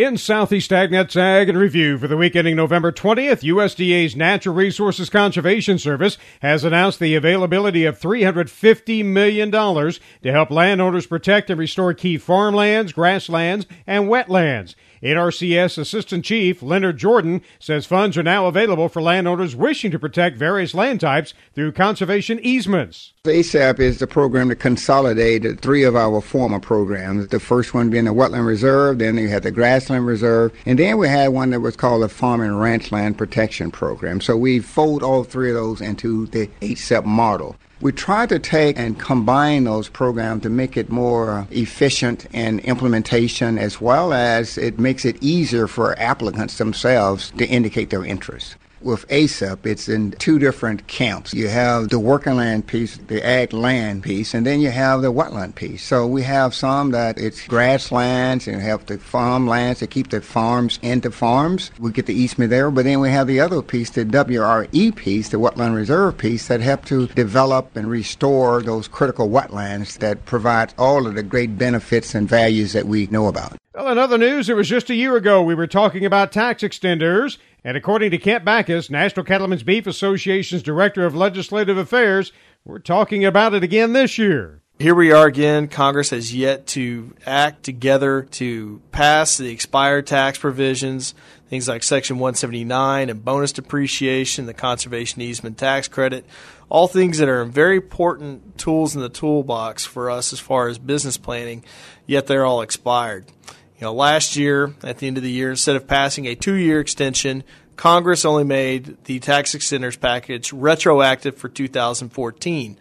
In Southeast AgNet's Ag in Review for the week ending November 20th, USDA's Natural Resources Conservation Service has announced the availability of $350 million to help landowners protect and restore key farmlands, grasslands, and wetlands. NRCS Assistant Chief Leonard Jordan says funds are now available for landowners wishing to protect various land types through conservation easements. ACEP is the program that consolidated three of our former programs. The first one being the Wetland Reserve, then you had the Grassland Reserve, and then we had one that was called the Farm and Ranch Land Protection Program. So we fold all three of those into the ACEP model. We try to take and combine those programs to make it more efficient in implementation as well as it makes it easier for applicants themselves to indicate their interest. With ACEP, it's in two different camps. You have the working land piece, the ag land piece, and then you have the wetland piece. So we have some that it's grasslands and have the farmlands to keep the farms into farms. We get the easement there, but then we have the other piece, the WRE piece, the wetland reserve piece, that help to develop and restore those critical wetlands that provide all of the great benefits and values that we know about. Well, in other news, it was just a year ago we were talking about tax extenders. And according to Kent Bacus, National Cattlemen's Beef Association's Director of Legislative Affairs, we're talking about it again this year. Here we are again. Congress has yet to act together to pass the expired tax provisions, things like Section 179 and bonus depreciation, the conservation easement tax credit, all things that are very important tools in the toolbox for us as far as business planning, yet they're all expired. You know, last year, at the end of the year, instead of passing a two year extension, Congress only made the tax extenders package retroactive for 2014.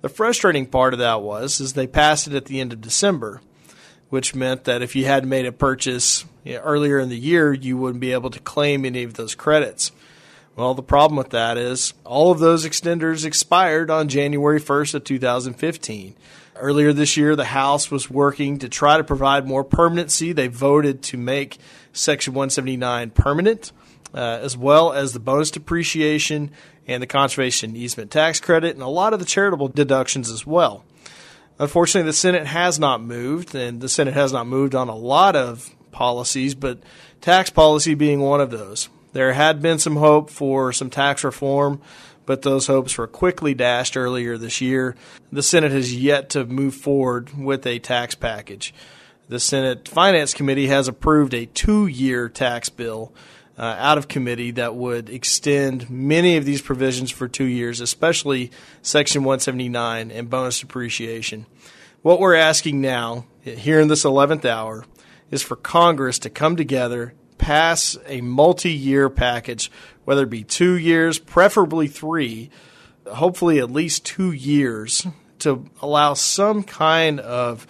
The frustrating part of that was is they passed it at the end of December, which meant that if you had made a purchase you know, earlier in the year, you wouldn't be able to claim any of those credits. Well, the problem with that is all of those extenders expired on January 1st of 2015. Earlier this year, the House was working to try to provide more permanency. They voted to make Section 179 permanent, uh, as well as the bonus depreciation and the conservation easement tax credit, and a lot of the charitable deductions as well. Unfortunately, the Senate has not moved, and the Senate has not moved on a lot of policies, but tax policy being one of those. There had been some hope for some tax reform but those hopes were quickly dashed earlier this year. The Senate has yet to move forward with a tax package. The Senate Finance Committee has approved a two year tax bill uh, out of committee that would extend many of these provisions for two years, especially Section 179 and bonus depreciation. What we're asking now, here in this 11th hour, is for Congress to come together, pass a multi year package whether it be two years, preferably three, hopefully at least two years to allow some kind of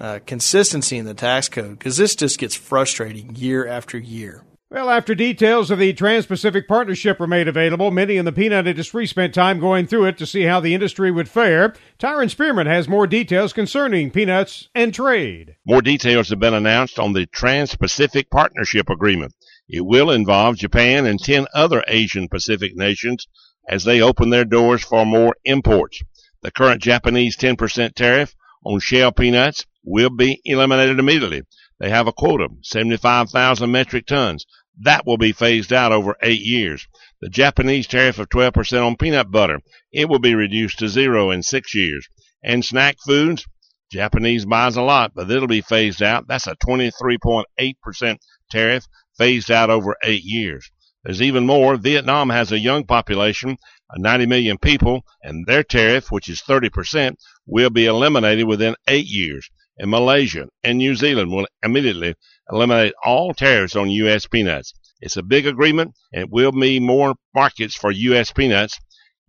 uh, consistency in the tax code because this just gets frustrating year after year. Well, after details of the Trans Pacific Partnership were made available, many in the peanut industry spent time going through it to see how the industry would fare. Tyron Spearman has more details concerning peanuts and trade. More details have been announced on the Trans Pacific Partnership Agreement. It will involve Japan and 10 other Asian Pacific nations as they open their doors for more imports. The current Japanese 10% tariff on shell peanuts will be eliminated immediately. They have a quota, 75,000 metric tons. That will be phased out over eight years. The Japanese tariff of 12% on peanut butter, it will be reduced to zero in six years. And snack foods, Japanese buys a lot, but it'll be phased out. That's a 23.8% tariff phased out over eight years. There's even more. Vietnam has a young population, uh, 90 million people, and their tariff, which is 30%, will be eliminated within eight years. And Malaysia and New Zealand will immediately eliminate all tariffs on U.S. peanuts. It's a big agreement and it will mean more markets for U.S. peanuts.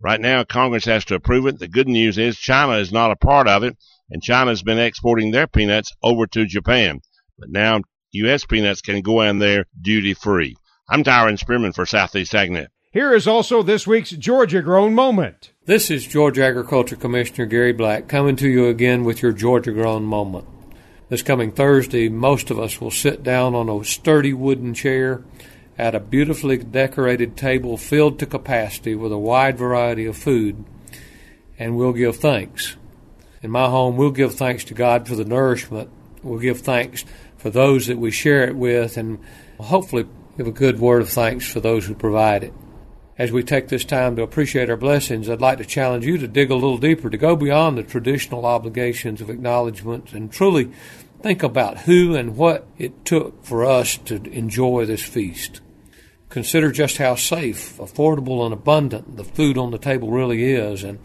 Right now, Congress has to approve it. The good news is China is not a part of it, and China has been exporting their peanuts over to Japan. But now U.S. peanuts can go in there duty free. I'm Tyron Spearman for Southeast AgNet. Here is also this week's Georgia Grown Moment. This is Georgia Agriculture Commissioner Gary Black coming to you again with your Georgia Grown Moment. This coming Thursday, most of us will sit down on a sturdy wooden chair at a beautifully decorated table filled to capacity with a wide variety of food, and we'll give thanks. In my home, we'll give thanks to God for the nourishment. We'll give thanks for those that we share it with, and hopefully give a good word of thanks for those who provide it. As we take this time to appreciate our blessings, I'd like to challenge you to dig a little deeper, to go beyond the traditional obligations of acknowledgement and truly think about who and what it took for us to enjoy this feast. Consider just how safe, affordable, and abundant the food on the table really is. And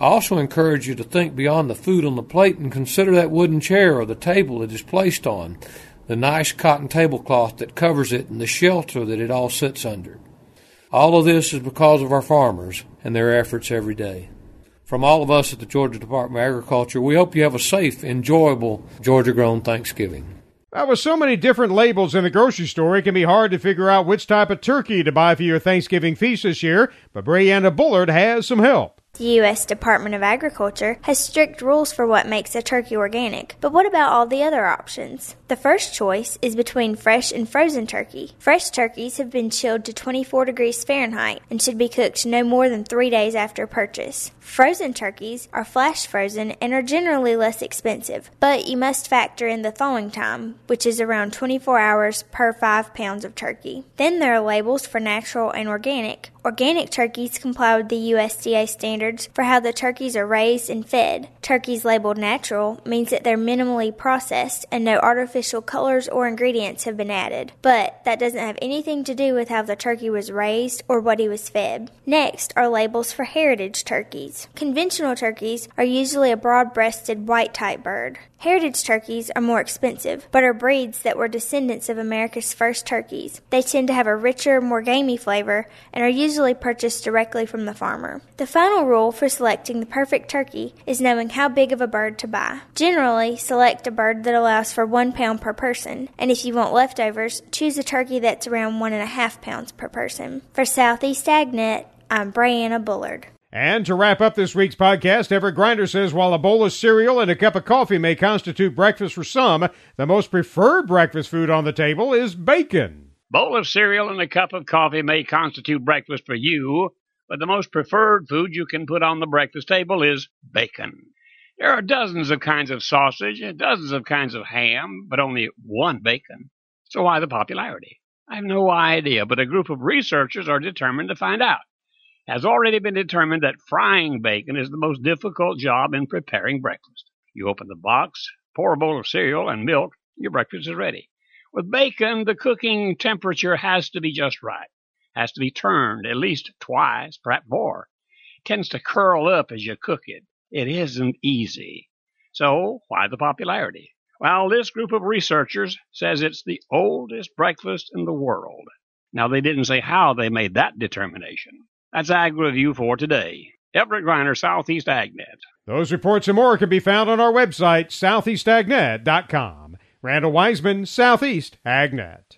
I also encourage you to think beyond the food on the plate and consider that wooden chair or the table it is placed on, the nice cotton tablecloth that covers it, and the shelter that it all sits under. All of this is because of our farmers and their efforts every day. From all of us at the Georgia Department of Agriculture, we hope you have a safe, enjoyable Georgia grown Thanksgiving. Well, with so many different labels in the grocery store, it can be hard to figure out which type of turkey to buy for your Thanksgiving feast this year, but Brianna Bullard has some help. The U.S. Department of Agriculture has strict rules for what makes a turkey organic, but what about all the other options? The first choice is between fresh and frozen turkey. Fresh turkeys have been chilled to 24 degrees Fahrenheit and should be cooked no more than three days after purchase. Frozen turkeys are flash frozen and are generally less expensive, but you must factor in the thawing time, which is around 24 hours per 5 pounds of turkey. Then there are labels for natural and organic. Organic turkeys comply with the USDA standards for how the turkeys are raised and fed. Turkeys labeled natural means that they're minimally processed and no artificial colors or ingredients have been added. But that doesn't have anything to do with how the turkey was raised or what he was fed. Next are labels for heritage turkeys. Conventional turkeys are usually a broad breasted white type bird. Heritage turkeys are more expensive, but are breeds that were descendants of America's first turkeys. They tend to have a richer, more gamey flavor and are usually purchased directly from the farmer. The final rule for selecting the perfect turkey is knowing how big of a bird to buy. Generally, select a bird that allows for one pound per person, and if you want leftovers, choose a turkey that's around one and a half pounds per person. For Southeast AgNet, I'm Brianna Bullard. And to wrap up this week's podcast, Everett Griner says while a bowl of cereal and a cup of coffee may constitute breakfast for some, the most preferred breakfast food on the table is bacon. Bowl of cereal and a cup of coffee may constitute breakfast for you, but the most preferred food you can put on the breakfast table is bacon. There are dozens of kinds of sausage and dozens of kinds of ham, but only one bacon. So why the popularity? I have no idea, but a group of researchers are determined to find out has already been determined that frying bacon is the most difficult job in preparing breakfast. You open the box, pour a bowl of cereal and milk, your breakfast is ready. With bacon, the cooking temperature has to be just right. Has to be turned at least twice, perhaps more. It tends to curl up as you cook it. It isn't easy. So, why the popularity? Well, this group of researchers says it's the oldest breakfast in the world. Now, they didn't say how they made that determination. That's Ag Review for today. Everett Griner, Southeast AgNet. Those reports and more can be found on our website, southeastagnet.com. Randall Weiseman, Southeast AgNet.